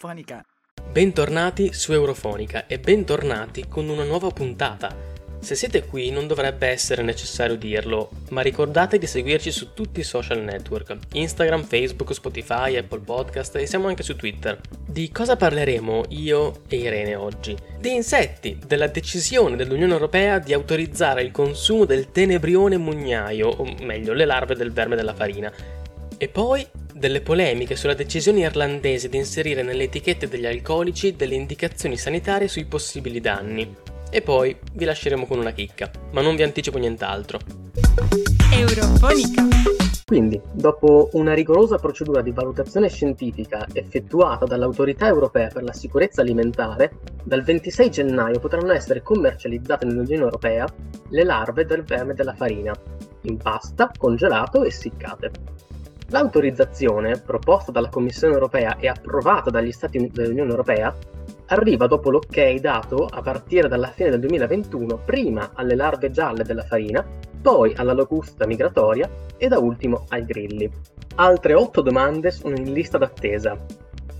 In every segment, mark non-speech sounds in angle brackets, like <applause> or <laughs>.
Eurofonica. Bentornati su Eurofonica e bentornati con una nuova puntata. Se siete qui non dovrebbe essere necessario dirlo, ma ricordate di seguirci su tutti i social network, Instagram, Facebook, Spotify, Apple Podcast e siamo anche su Twitter. Di cosa parleremo io e Irene oggi? Di insetti, della decisione dell'Unione Europea di autorizzare il consumo del tenebrione mugnaio, o meglio le larve del verme della farina, e poi delle polemiche sulla decisione irlandese di inserire nelle etichette degli alcolici delle indicazioni sanitarie sui possibili danni. E poi vi lasceremo con una chicca, ma non vi anticipo nient'altro. Eurofonica. Quindi, dopo una rigorosa procedura di valutazione scientifica effettuata dall'Autorità Europea per la Sicurezza Alimentare, dal 26 gennaio potranno essere commercializzate nell'Unione Europea le larve del verme della farina, in pasta, congelato e essiccate. L'autorizzazione, proposta dalla Commissione europea e approvata dagli Stati dell'Unione Europea, arriva dopo l'ok dato a partire dalla fine del 2021 prima alle larve gialle della farina, poi alla locusta migratoria e da ultimo ai grilli. Altre otto domande sono in lista d'attesa.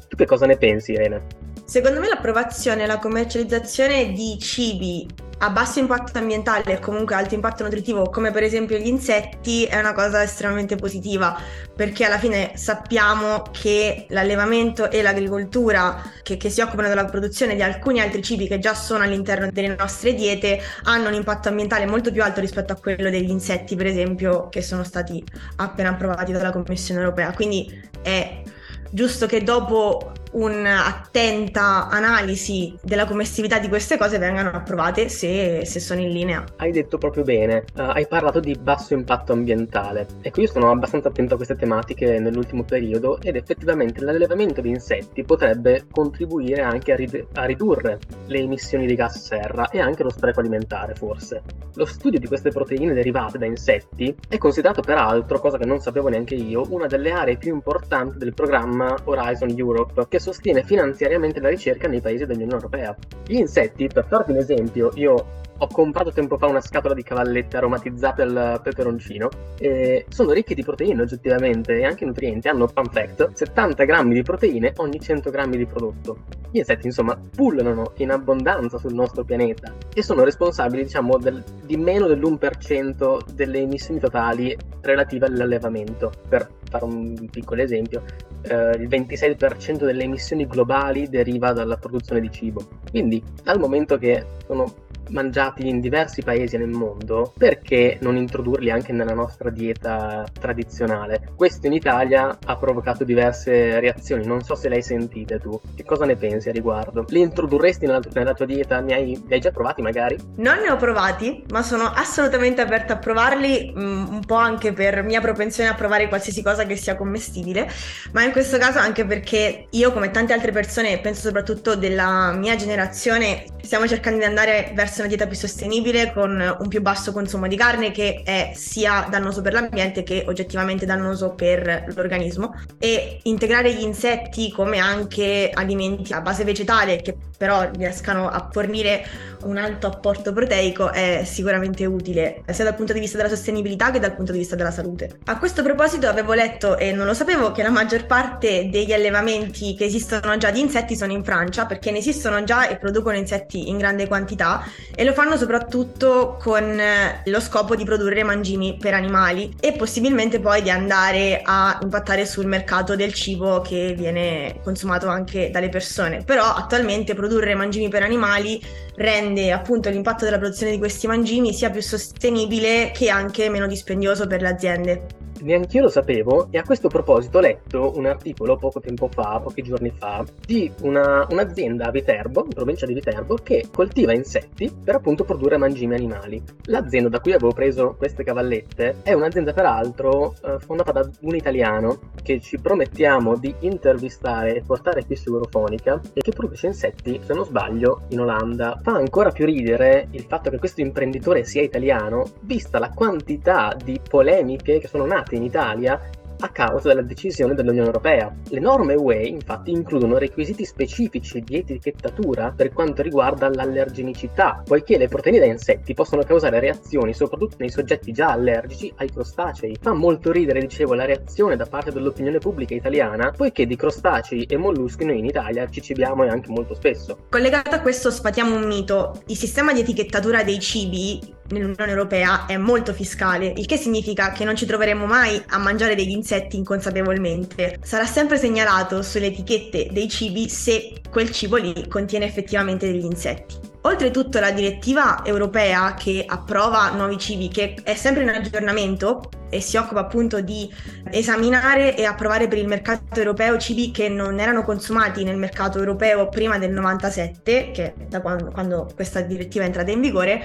Tu che cosa ne pensi, Irene? Secondo me l'approvazione e la commercializzazione di cibi a basso impatto ambientale e comunque alto impatto nutritivo, come per esempio gli insetti, è una cosa estremamente positiva, perché alla fine sappiamo che l'allevamento e l'agricoltura che, che si occupano della produzione di alcuni altri cibi che già sono all'interno delle nostre diete hanno un impatto ambientale molto più alto rispetto a quello degli insetti, per esempio, che sono stati appena approvati dalla Commissione europea. Quindi è giusto che dopo un'attenta analisi della commestività di queste cose vengano approvate se, se sono in linea. Hai detto proprio bene, uh, hai parlato di basso impatto ambientale. Ecco, io sono abbastanza attento a queste tematiche nell'ultimo periodo ed effettivamente l'allevamento di insetti potrebbe contribuire anche a, rid- a ridurre le emissioni di gas serra e anche lo spreco alimentare, forse. Lo studio di queste proteine derivate da insetti è considerato peraltro, cosa che non sapevo neanche io, una delle aree più importanti del programma Horizon Europe, che che sostiene finanziariamente la ricerca nei paesi dell'Unione Europea. Gli insetti, per farti un esempio, io ho comprato tempo fa una scatola di cavallette aromatizzate al peperoncino e sono ricchi di proteine oggettivamente e anche nutrienti. Hanno, fun fact, 70 grammi di proteine ogni 100 grammi di prodotto. Gli insetti, insomma, pullano in abbondanza sul nostro pianeta e sono responsabili, diciamo, del, di meno dell'1% delle emissioni totali relative all'allevamento. Per fare un piccolo esempio, eh, il 26% delle emissioni globali deriva dalla produzione di cibo. Quindi, dal momento che sono mangiati in diversi paesi nel mondo, perché non introdurli anche nella nostra dieta tradizionale? Questo in Italia ha provocato diverse reazioni, non so se le hai sentite tu. Che cosa ne pensi a riguardo? Li introdurresti nella, nella tua dieta? Ne hai, li hai già provati magari? Non ne ho provati, ma sono assolutamente aperta a provarli, mm, un po' anche per mia propensione a provare qualsiasi cosa che sia commestibile, ma in questo caso anche perché io come tante altre persone, penso soprattutto della mia generazione, stiamo cercando di andare verso una dieta più sostenibile con un più basso consumo di carne che è sia dannoso per l'ambiente che oggettivamente dannoso per l'organismo e integrare gli insetti come anche alimenti a base vegetale che però riescano a fornire un alto apporto proteico è sicuramente utile sia dal punto di vista della sostenibilità che dal punto di vista della salute. A questo proposito avevo letto e non lo sapevo che la maggior parte degli allevamenti che esistono già di insetti sono in Francia perché ne esistono già e producono insetti in grande quantità e lo fanno soprattutto con lo scopo di produrre mangimi per animali e possibilmente poi di andare a impattare sul mercato del cibo che viene consumato anche dalle persone. Però attualmente produrre mangimi per animali rende appunto l'impatto della produzione di questi mangimi sia più sostenibile che anche meno dispendioso per le aziende. Neanche io lo sapevo e a questo proposito ho letto un articolo poco tempo fa, pochi giorni fa, di una, un'azienda a Viterbo, in provincia di Viterbo, che coltiva insetti per appunto produrre mangimi animali. L'azienda da cui avevo preso queste cavallette è un'azienda peraltro eh, fondata da un italiano che ci promettiamo di intervistare e portare qui su Eurofonica e che produce insetti, se non sbaglio, in Olanda. Fa ancora più ridere il fatto che questo imprenditore sia italiano, vista la quantità di polemiche che sono nate in Italia a causa della decisione dell'Unione Europea. Le norme UE infatti includono requisiti specifici di etichettatura per quanto riguarda l'allergenicità, poiché le proteine da insetti possono causare reazioni soprattutto nei soggetti già allergici ai crostacei. Fa molto ridere, dicevo, la reazione da parte dell'opinione pubblica italiana, poiché di crostacei e molluschi noi in Italia ci cibiamo e anche molto spesso. Collegato a questo sfatiamo un mito. Il sistema di etichettatura dei cibi nell'Unione Europea è molto fiscale, il che significa che non ci troveremo mai a mangiare degli insetti inconsapevolmente. Sarà sempre segnalato sulle etichette dei cibi se quel cibo lì contiene effettivamente degli insetti. Oltretutto la direttiva europea che approva nuovi cibi, che è sempre in aggiornamento e si occupa appunto di esaminare e approvare per il mercato europeo cibi che non erano consumati nel mercato europeo prima del 97, che è da quando, quando questa direttiva è entrata in vigore,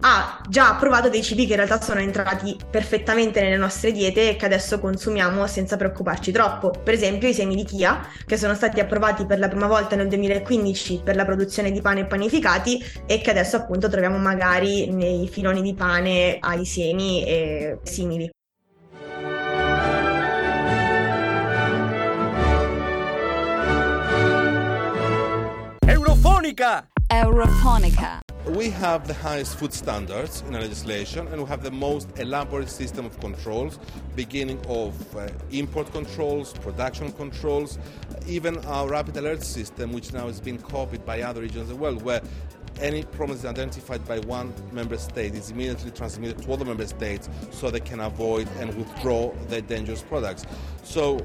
ha già approvato dei cibi che in realtà sono entrati perfettamente nelle nostre diete e che adesso consumiamo senza preoccuparci troppo. Per esempio i semi di chia, che sono stati approvati per la prima volta nel 2015 per la produzione di pane e panificati e che adesso appunto troviamo magari nei filoni di pane ai semi e simili. Eurofonica! Eurofonica. We have the highest food standards in our legislation and we have the most elaborate system of controls, beginning of uh, import controls, production controls, even our rapid alert system, which now has been copied by other regions of the world, where any problem is identified by one member state is immediately transmitted to other member states so they can avoid and withdraw their dangerous products. So,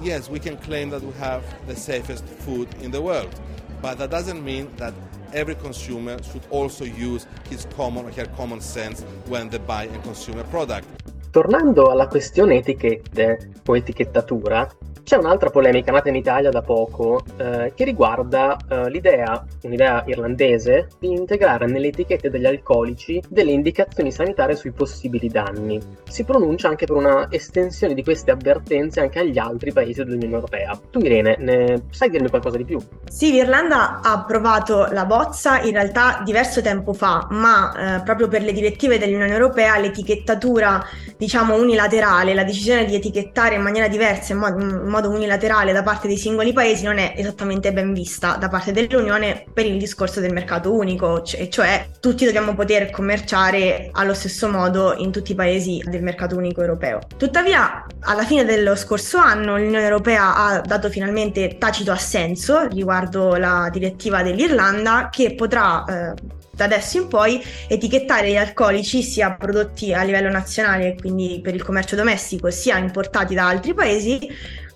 yes, we can claim that we have the safest food in the world, but that doesn't mean that every consumer should also use his common or her common sense when they buy and consume a product. Tornando alla questione etichette o etichettatura, c'è un'altra polemica nata in Italia da poco eh, che riguarda eh, l'idea, un'idea irlandese, di integrare nelle etichette degli alcolici delle indicazioni sanitarie sui possibili danni. Si pronuncia anche per una estensione di queste avvertenze anche agli altri paesi dell'Unione Europea. Tu Irene, ne sai dirmi qualcosa di più? Sì, l'Irlanda ha approvato la bozza in realtà diverso tempo fa, ma eh, proprio per le direttive dell'Unione Europea l'etichettatura, diciamo, unilaterale, la decisione di etichettare in maniera diversa, in modo, modo unilaterale da parte dei singoli paesi non è esattamente ben vista da parte dell'Unione per il discorso del mercato unico, cioè, cioè tutti dobbiamo poter commerciare allo stesso modo in tutti i paesi del mercato unico europeo. Tuttavia, alla fine dello scorso anno l'Unione Europea ha dato finalmente tacito assenso riguardo la direttiva dell'Irlanda che potrà eh, da adesso in poi etichettare gli alcolici sia prodotti a livello nazionale, quindi per il commercio domestico, sia importati da altri paesi,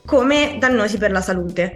come dannosi per la salute.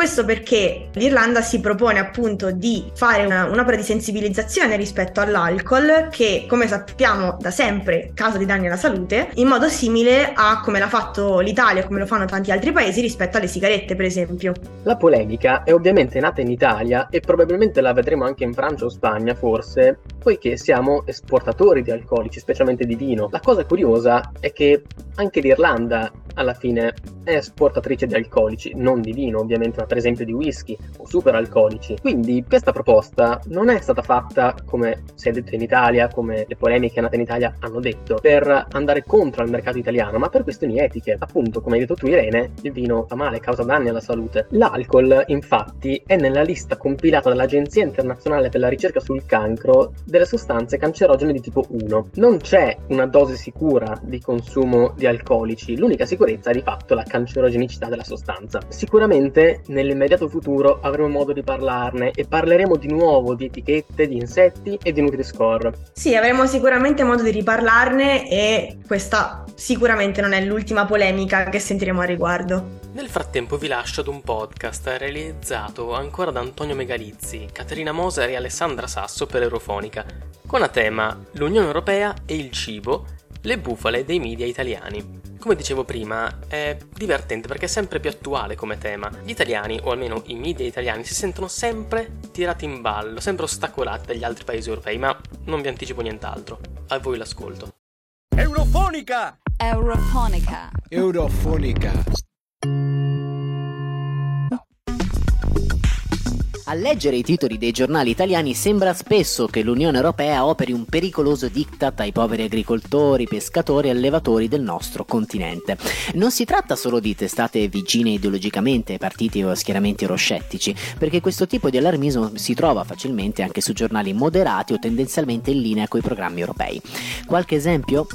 Questo perché l'Irlanda si propone appunto di fare una, un'opera di sensibilizzazione rispetto all'alcol che, come sappiamo da sempre, causa di danni alla salute, in modo simile a come l'ha fatto l'Italia, come lo fanno tanti altri paesi rispetto alle sigarette, per esempio. La polemica è ovviamente nata in Italia e probabilmente la vedremo anche in Francia o Spagna, forse, poiché siamo esportatori di alcolici, specialmente di vino. La cosa curiosa è che anche l'Irlanda alla fine è esportatrice di alcolici, non di vino, ovviamente, ma per esempio di whisky o super alcolici. Quindi questa proposta non è stata fatta, come si è detto in Italia, come le polemiche nate in Italia hanno detto, per andare contro il mercato italiano, ma per questioni etiche. Appunto, come hai detto tu Irene, il vino fa male, causa danni alla salute. L'alcol, infatti, è nella lista compilata dall'Agenzia Internazionale per la ricerca sul cancro delle sostanze cancerogene di tipo 1. Non c'è una dose sicura di consumo di alcolici, l'unica sicurezza è di fatto la cancerogenicità della sostanza. Sicuramente nell'immediato futuro avremo modo di parlarne e parleremo di nuovo di etichette, di insetti e di Nutri-Score. Sì, avremo sicuramente modo di riparlarne e questa sicuramente non è l'ultima polemica che sentiremo a riguardo. Nel frattempo vi lascio ad un podcast realizzato ancora da Antonio Megalizzi, Caterina Moser e Alessandra Sasso per Eurofonica, con a tema L'Unione Europea e il cibo le bufale dei media italiani. Come dicevo prima, è divertente perché è sempre più attuale come tema. Gli italiani, o almeno i media italiani, si sentono sempre tirati in ballo, sempre ostacolati dagli altri paesi europei, ma non vi anticipo nient'altro. A voi l'ascolto. Eurofonica! Eurofonica. Eurofonica. A leggere i titoli dei giornali italiani sembra spesso che l'Unione Europea operi un pericoloso diktat ai poveri agricoltori, pescatori e allevatori del nostro continente. Non si tratta solo di testate vicine ideologicamente ai partiti o schieramenti euroscettici, perché questo tipo di allarmismo si trova facilmente anche su giornali moderati o tendenzialmente in linea con i programmi europei. Qualche esempio?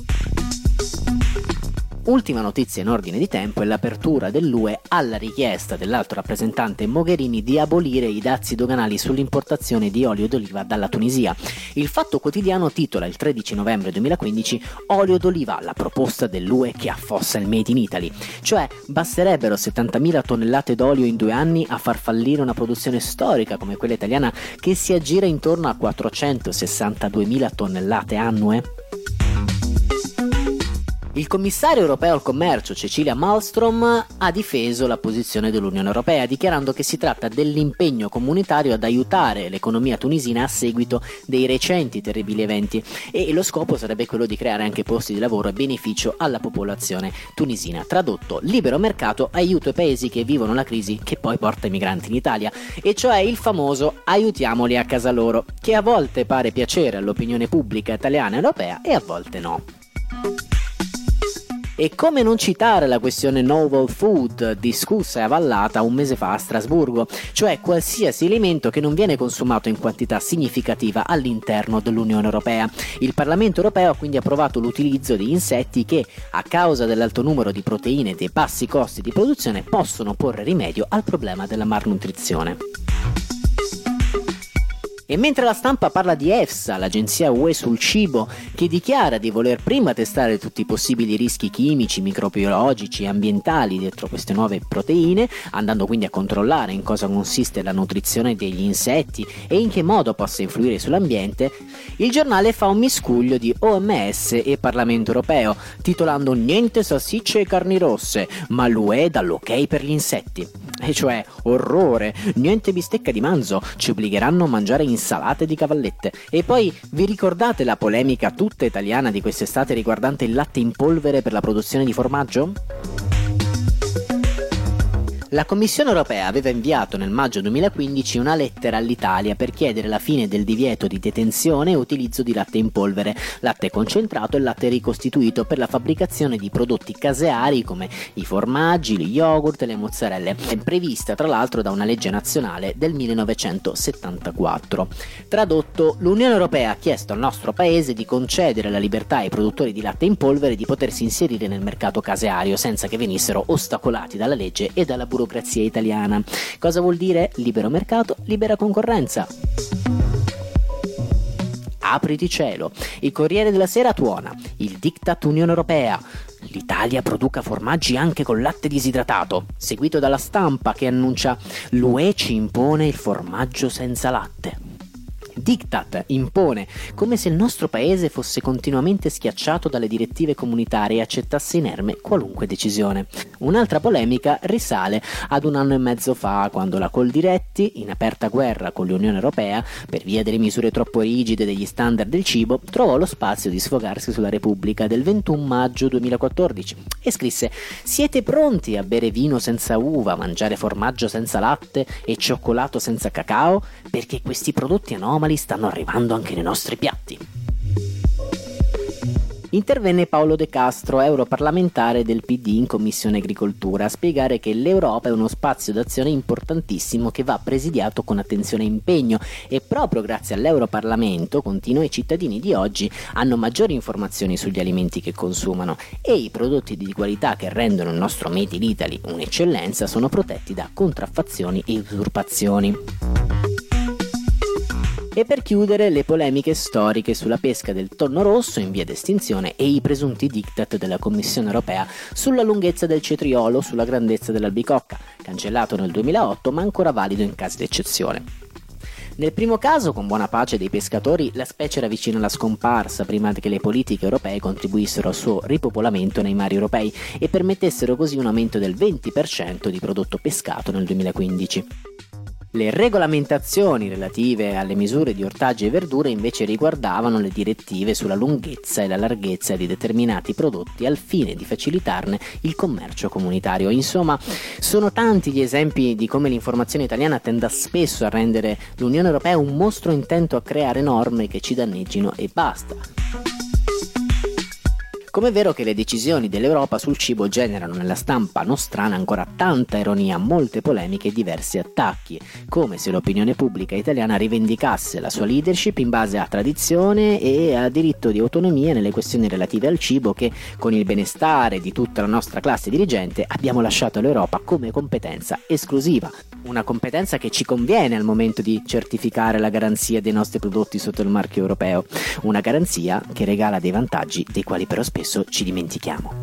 Ultima notizia in ordine di tempo è l'apertura dell'UE alla richiesta dell'alto rappresentante Mogherini di abolire i dazi doganali sull'importazione di olio d'oliva dalla Tunisia. Il Fatto Quotidiano titola il 13 novembre 2015 Olio d'oliva, la proposta dell'UE che affossa il Made in Italy. Cioè, basterebbero 70.000 tonnellate d'olio in due anni a far fallire una produzione storica come quella italiana che si aggira intorno a 462.000 tonnellate annue? Il commissario europeo al commercio Cecilia Malmström ha difeso la posizione dell'Unione Europea, dichiarando che si tratta dell'impegno comunitario ad aiutare l'economia tunisina a seguito dei recenti terribili eventi e lo scopo sarebbe quello di creare anche posti di lavoro a beneficio alla popolazione tunisina. Tradotto, libero mercato aiuto ai paesi che vivono la crisi che poi porta i migranti in Italia, e cioè il famoso aiutiamoli a casa loro, che a volte pare piacere all'opinione pubblica italiana e europea e a volte no. E come non citare la questione novel food discussa e avallata un mese fa a Strasburgo, cioè qualsiasi alimento che non viene consumato in quantità significativa all'interno dell'Unione Europea. Il Parlamento europeo ha quindi approvato l'utilizzo di insetti che, a causa dell'alto numero di proteine e dei bassi costi di produzione, possono porre rimedio al problema della malnutrizione. E mentre la stampa parla di EFSA, l'agenzia UE sul cibo, che dichiara di voler prima testare tutti i possibili rischi chimici, microbiologici e ambientali dietro queste nuove proteine, andando quindi a controllare in cosa consiste la nutrizione degli insetti e in che modo possa influire sull'ambiente, il giornale fa un miscuglio di OMS e Parlamento europeo, titolando Niente salsicce e carni rosse, ma l'UE dà l'ok per gli insetti. E <laughs> cioè, orrore, niente bistecca di manzo, ci obbligheranno a mangiare insalate di cavallette. E poi vi ricordate la polemica tutta italiana di quest'estate riguardante il latte in polvere per la produzione di formaggio? La Commissione europea aveva inviato nel maggio 2015 una lettera all'Italia per chiedere la fine del divieto di detenzione e utilizzo di latte in polvere, latte concentrato e latte ricostituito per la fabbricazione di prodotti caseari come i formaggi, gli yogurt e le mozzarelle, prevista tra l'altro da una legge nazionale del 1974. Tradotto, l'Unione Europea ha chiesto al nostro paese di concedere la libertà ai produttori di latte in polvere di potersi inserire nel mercato caseario senza che venissero ostacolati dalla legge e dalla burocrazia burocrazia italiana. Cosa vuol dire libero mercato, libera concorrenza? Apriti cielo. Il Corriere della Sera tuona. Il diktat Unione Europea. L'Italia produca formaggi anche con latte disidratato, seguito dalla stampa che annuncia l'UE ci impone il formaggio senza latte diktat, impone, come se il nostro paese fosse continuamente schiacciato dalle direttive comunitarie e accettasse inerme qualunque decisione. Un'altra polemica risale ad un anno e mezzo fa, quando la Coldiretti, in aperta guerra con l'Unione Europea, per via delle misure troppo rigide degli standard del cibo, trovò lo spazio di sfogarsi sulla Repubblica del 21 maggio 2014 e scrisse Siete pronti a bere vino senza uva, mangiare formaggio senza latte e cioccolato senza cacao? Perché questi prodotti anomali anomali stanno arrivando anche nei nostri piatti. Intervenne Paolo De Castro, europarlamentare del PD in Commissione Agricoltura, a spiegare che l'Europa è uno spazio d'azione importantissimo che va presidiato con attenzione e impegno e proprio grazie all'Europarlamento, continua, i cittadini di oggi hanno maggiori informazioni sugli alimenti che consumano e i prodotti di qualità che rendono il nostro Made in Italy un'eccellenza sono protetti da contraffazioni e usurpazioni. E per chiudere le polemiche storiche sulla pesca del tonno rosso in via d'estinzione e i presunti diktat della Commissione europea sulla lunghezza del cetriolo, sulla grandezza dell'albicocca, cancellato nel 2008 ma ancora valido in casi d'eccezione. Nel primo caso, con buona pace dei pescatori, la specie era vicina alla scomparsa prima che le politiche europee contribuissero al suo ripopolamento nei mari europei e permettessero così un aumento del 20% di prodotto pescato nel 2015. Le regolamentazioni relative alle misure di ortaggi e verdure invece riguardavano le direttive sulla lunghezza e la larghezza di determinati prodotti al fine di facilitarne il commercio comunitario. Insomma, sono tanti gli esempi di come l'informazione italiana tenda spesso a rendere l'Unione Europea un mostro intento a creare norme che ci danneggino e basta. Come è vero che le decisioni dell'Europa sul cibo generano nella stampa nostrana ancora tanta ironia, molte polemiche e diversi attacchi, come se l'opinione pubblica italiana rivendicasse la sua leadership in base a tradizione e a diritto di autonomia nelle questioni relative al cibo che, con il benestare di tutta la nostra classe dirigente, abbiamo lasciato all'Europa come competenza esclusiva. Una competenza che ci conviene al momento di certificare la garanzia dei nostri prodotti sotto il marchio europeo, una garanzia che regala dei vantaggi dei quali però spesso ci dimentichiamo.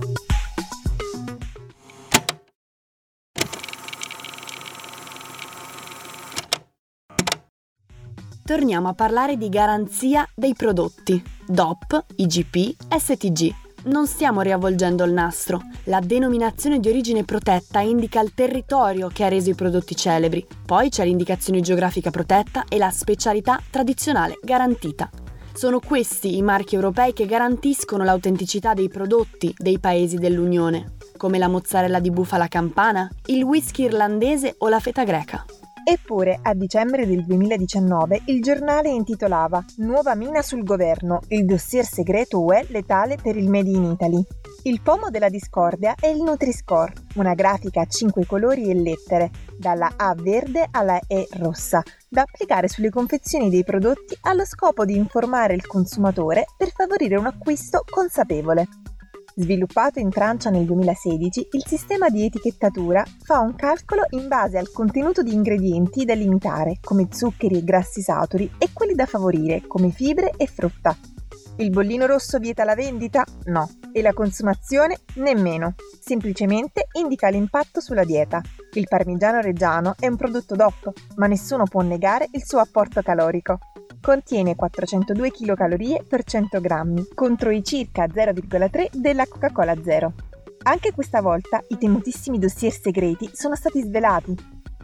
Torniamo a parlare di garanzia dei prodotti, DOP, IGP, STG. Non stiamo riavvolgendo il nastro. La denominazione di origine protetta indica il territorio che ha reso i prodotti celebri. Poi c'è l'indicazione geografica protetta e la specialità tradizionale garantita. Sono questi i marchi europei che garantiscono l'autenticità dei prodotti dei paesi dell'Unione, come la mozzarella di bufala campana, il whisky irlandese o la feta greca. Eppure, a dicembre del 2019, il giornale intitolava Nuova mina sul governo, il dossier segreto UE letale per il Made in Italy. Il pomo della discordia è il Nutri-Score, una grafica a 5 colori e lettere, dalla A verde alla E rossa, da applicare sulle confezioni dei prodotti allo scopo di informare il consumatore per favorire un acquisto consapevole. Sviluppato in Francia nel 2016, il sistema di etichettatura fa un calcolo in base al contenuto di ingredienti da limitare, come zuccheri e grassi saturi, e quelli da favorire, come fibre e frutta. Il bollino rosso vieta la vendita? No. E la consumazione? Nemmeno. Semplicemente indica l'impatto sulla dieta. Il parmigiano reggiano è un prodotto DOP, ma nessuno può negare il suo apporto calorico. Contiene 402 kcal per 100 grammi, contro i circa 0,3 della Coca-Cola Zero. Anche questa volta i temutissimi dossier segreti sono stati svelati.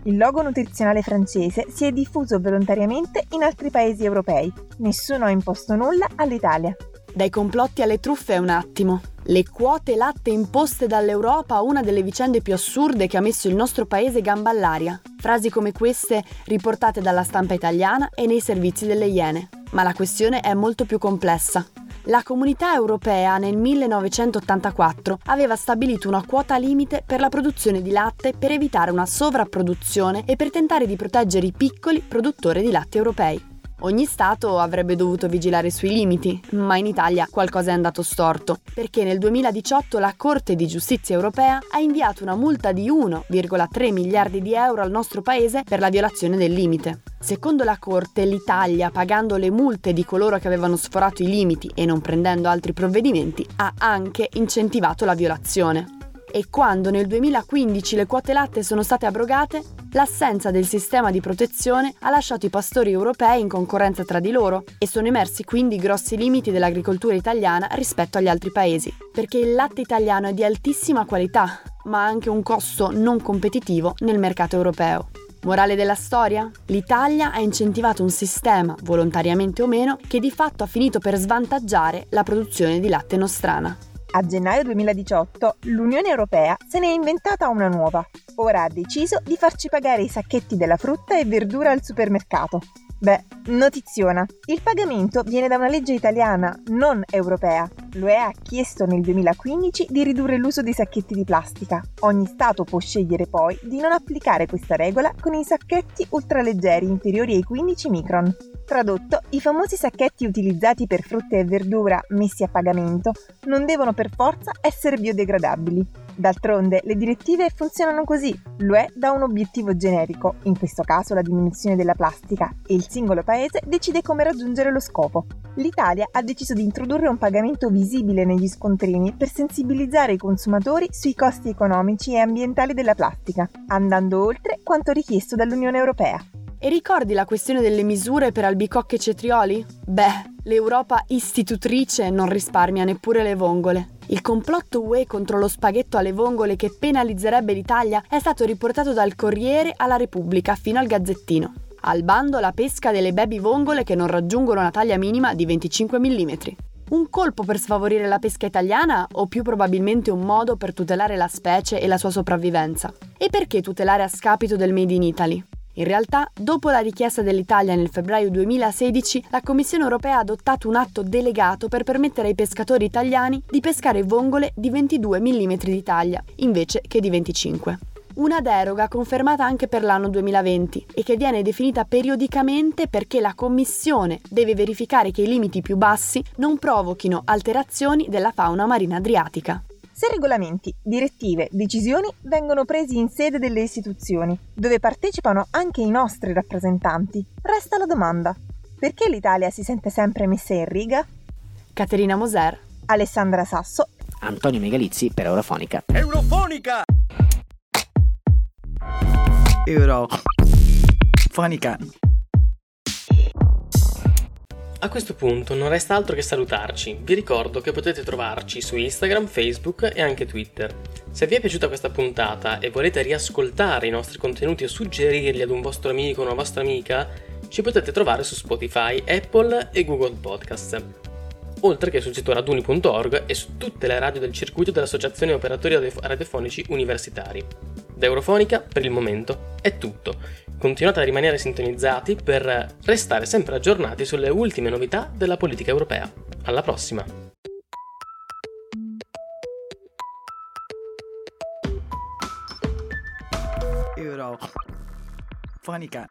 Il logo nutrizionale francese si è diffuso volontariamente in altri paesi europei. Nessuno ha imposto nulla all'Italia. Dai complotti alle truffe è un attimo. Le quote latte imposte dall'Europa, una delle vicende più assurde che ha messo il nostro paese gamba all'aria. Frasi come queste riportate dalla stampa italiana e nei servizi delle Iene. Ma la questione è molto più complessa. La comunità europea nel 1984 aveva stabilito una quota limite per la produzione di latte per evitare una sovrapproduzione e per tentare di proteggere i piccoli produttori di latte europei. Ogni Stato avrebbe dovuto vigilare sui limiti, ma in Italia qualcosa è andato storto, perché nel 2018 la Corte di Giustizia europea ha inviato una multa di 1,3 miliardi di euro al nostro paese per la violazione del limite. Secondo la Corte, l'Italia, pagando le multe di coloro che avevano sforato i limiti e non prendendo altri provvedimenti, ha anche incentivato la violazione e quando nel 2015 le quote latte sono state abrogate, l'assenza del sistema di protezione ha lasciato i pastori europei in concorrenza tra di loro e sono emersi quindi grossi limiti dell'agricoltura italiana rispetto agli altri paesi, perché il latte italiano è di altissima qualità, ma ha anche un costo non competitivo nel mercato europeo. Morale della storia? L'Italia ha incentivato un sistema, volontariamente o meno, che di fatto ha finito per svantaggiare la produzione di latte nostrana. A gennaio 2018 l'Unione Europea se ne è inventata una nuova. Ora ha deciso di farci pagare i sacchetti della frutta e verdura al supermercato. Beh, notiziona. Il pagamento viene da una legge italiana, non europea. L'UE ha chiesto nel 2015 di ridurre l'uso dei sacchetti di plastica. Ogni Stato può scegliere poi di non applicare questa regola con i sacchetti ultraleggeri inferiori ai 15 micron. Tradotto, i famosi sacchetti utilizzati per frutta e verdura messi a pagamento non devono per forza essere biodegradabili. D'altronde le direttive funzionano così. L'UE dà un obiettivo generico, in questo caso la diminuzione della plastica, e il singolo paese decide come raggiungere lo scopo. L'Italia ha deciso di introdurre un pagamento visibile negli scontrini per sensibilizzare i consumatori sui costi economici e ambientali della plastica, andando oltre quanto richiesto dall'Unione Europea. E ricordi la questione delle misure per albicocche e cetrioli? Beh, l'Europa istitutrice non risparmia neppure le vongole. Il complotto UE contro lo spaghetto alle vongole che penalizzerebbe l'Italia è stato riportato dal Corriere alla Repubblica fino al Gazzettino. Al bando la pesca delle baby vongole che non raggiungono una taglia minima di 25 mm. Un colpo per sfavorire la pesca italiana o più probabilmente un modo per tutelare la specie e la sua sopravvivenza? E perché tutelare a scapito del Made in Italy? In realtà, dopo la richiesta dell'Italia nel febbraio 2016, la Commissione europea ha adottato un atto delegato per permettere ai pescatori italiani di pescare vongole di 22 mm di taglia, invece che di 25 una deroga confermata anche per l'anno 2020 e che viene definita periodicamente perché la Commissione deve verificare che i limiti più bassi non provochino alterazioni della fauna marina adriatica. Se regolamenti, direttive, decisioni vengono presi in sede delle istituzioni, dove partecipano anche i nostri rappresentanti, resta la domanda: perché l'Italia si sente sempre messa in riga? Caterina Moser, Alessandra Sasso, Antonio Megalizzi per Eurofonica. Eurofonica! Eurofonica. A questo punto non resta altro che salutarci. Vi ricordo che potete trovarci su Instagram, Facebook e anche Twitter. Se vi è piaciuta questa puntata e volete riascoltare i nostri contenuti o suggerirli ad un vostro amico o una vostra amica, ci potete trovare su Spotify, Apple e Google Podcast. Oltre che sul sito raduni.org e su tutte le radio del circuito dell'Associazione Operatori Radiofonici Universitari. Da Eurofonica, per il momento, è tutto. Continuate a rimanere sintonizzati per restare sempre aggiornati sulle ultime novità della politica europea. Alla prossima! Eurofonica.